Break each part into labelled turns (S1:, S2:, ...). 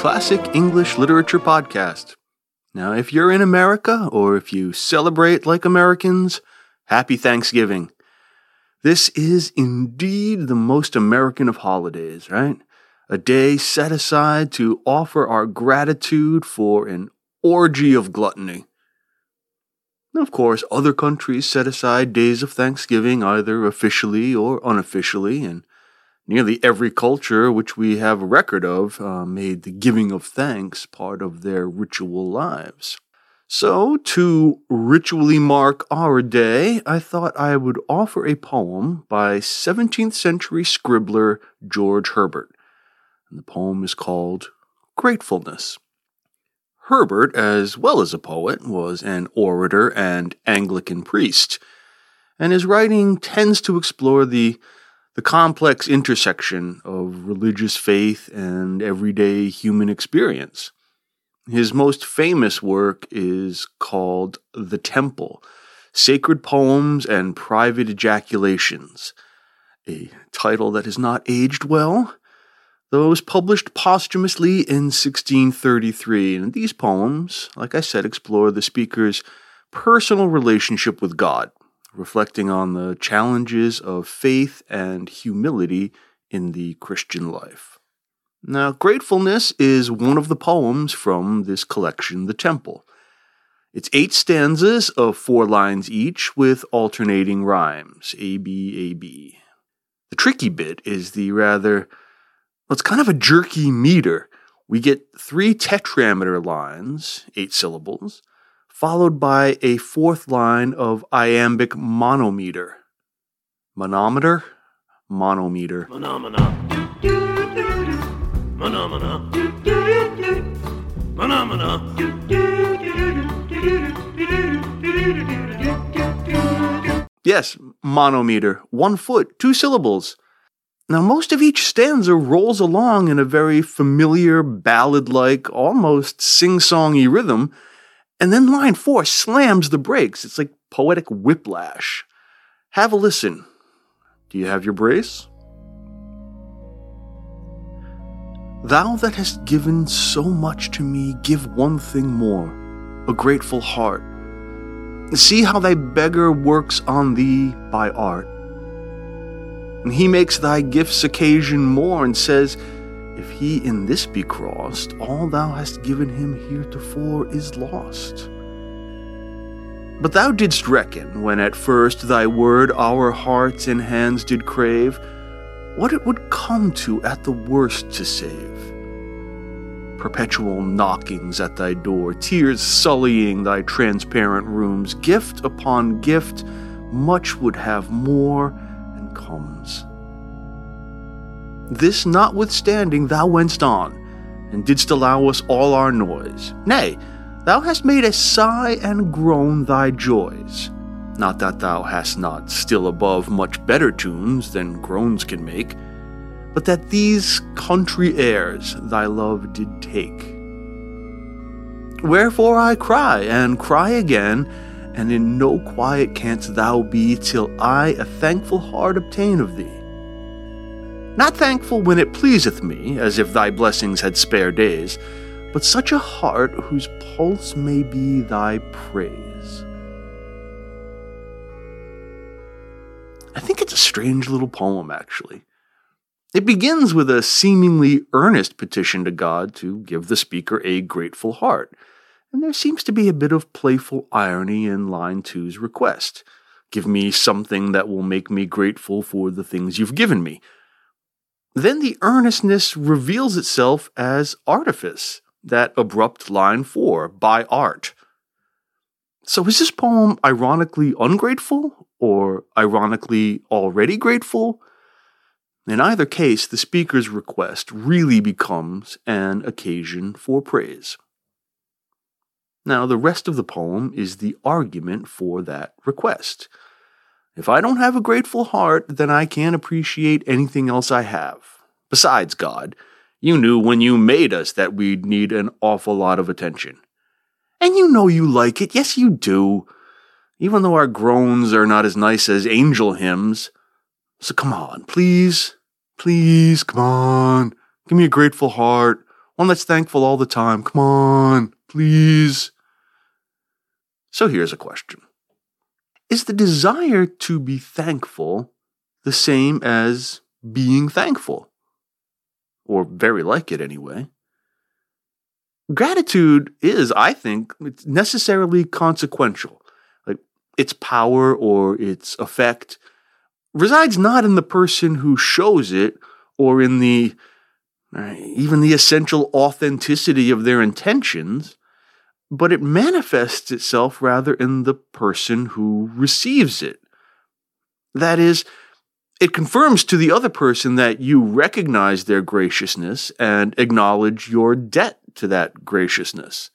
S1: Classic English Literature Podcast. Now, if you're in America or if you celebrate like Americans, happy Thanksgiving. This is indeed the most American of holidays, right? A day set aside to offer our gratitude for an orgy of gluttony. Of course, other countries set aside days of Thanksgiving either officially or unofficially, and nearly every culture which we have a record of uh, made the giving of thanks part of their ritual lives. So, to ritually mark our day, I thought I would offer a poem by 17th century scribbler George Herbert. And the poem is called Gratefulness. Herbert, as well as a poet, was an orator and Anglican priest, and his writing tends to explore the the complex intersection of religious faith and everyday human experience. His most famous work is called The Temple Sacred Poems and Private Ejaculations, a title that has not aged well, though it was published posthumously in 1633. And these poems, like I said, explore the speaker's personal relationship with God, reflecting on the challenges of faith and humility in the Christian life. Now, Gratefulness is one of the poems from this collection, The Temple. It's eight stanzas of four lines each with alternating rhymes A, B, A, B. The tricky bit is the rather, well, it's kind of a jerky meter. We get three tetrameter lines, eight syllables, followed by a fourth line of iambic monometer. Monometer? Monometer.
S2: Phenomena. Phenomena.
S1: Yes, monometer. One foot, two syllables. Now, most of each stanza rolls along in a very familiar, ballad like, almost sing songy rhythm, and then line four slams the brakes. It's like poetic whiplash. Have a listen. Do you have your brace? Thou that hast given so much to me, give one thing more a grateful heart. See how thy beggar works on thee by art. And he makes thy gifts occasion more, and says, If he in this be crossed, all thou hast given him heretofore is lost. But thou didst reckon, when at first thy word our hearts and hands did crave, what it would come to at the worst to save. Perpetual knockings at thy door, tears sullying thy transparent rooms, gift upon gift, much would have more and comes. This notwithstanding, thou wentst on, and didst allow us all our noise. Nay, thou hast made us sigh and groan thy joys. Not that thou hast not still above much better tunes than groans can make, but that these country airs thy love did take. Wherefore I cry, and cry again, and in no quiet canst thou be till I a thankful heart obtain of thee. Not thankful when it pleaseth me, as if thy blessings had spare days, but such a heart whose pulse may be thy praise. I think it's a strange little poem, actually. It begins with a seemingly earnest petition to God to give the speaker a grateful heart, and there seems to be a bit of playful irony in line two's request. Give me something that will make me grateful for the things you've given me. Then the earnestness reveals itself as artifice, that abrupt line four, by art. So is this poem ironically ungrateful or ironically already grateful? In either case, the speaker's request really becomes an occasion for praise. Now, the rest of the poem is the argument for that request. If I don't have a grateful heart, then I can't appreciate anything else I have. Besides, God, you knew when you made us that we'd need an awful lot of attention. And you know you like it. Yes, you do. Even though our groans are not as nice as angel hymns. So come on, please. Please, come on. Give me a grateful heart. one that's thankful all the time. Come on, please. So here's a question Is the desire to be thankful the same as being thankful? Or very like it anyway. Gratitude is, I think, necessarily consequential. Like its power or its effect resides not in the person who shows it or in the uh, even the essential authenticity of their intentions, but it manifests itself rather in the person who receives it. That is, it confirms to the other person that you recognize their graciousness and acknowledge your debt to that graciousness.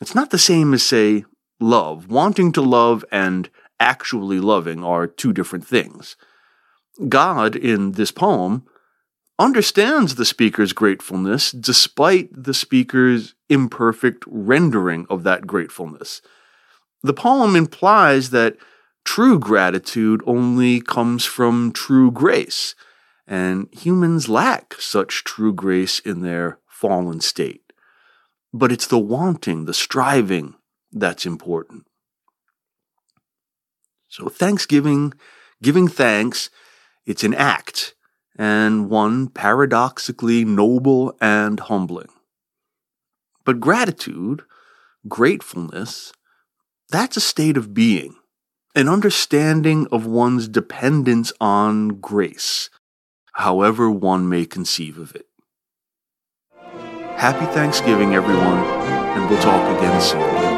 S1: It's not the same as, say, love. Wanting to love and actually loving are two different things. God, in this poem, understands the speaker's gratefulness despite the speaker's imperfect rendering of that gratefulness. The poem implies that true gratitude only comes from true grace, and humans lack such true grace in their fallen state. But it's the wanting, the striving, that's important. So, thanksgiving, giving thanks, it's an act and one paradoxically noble and humbling. But gratitude, gratefulness, that's a state of being, an understanding of one's dependence on grace, however one may conceive of it. Happy Thanksgiving, everyone, and we'll talk again soon.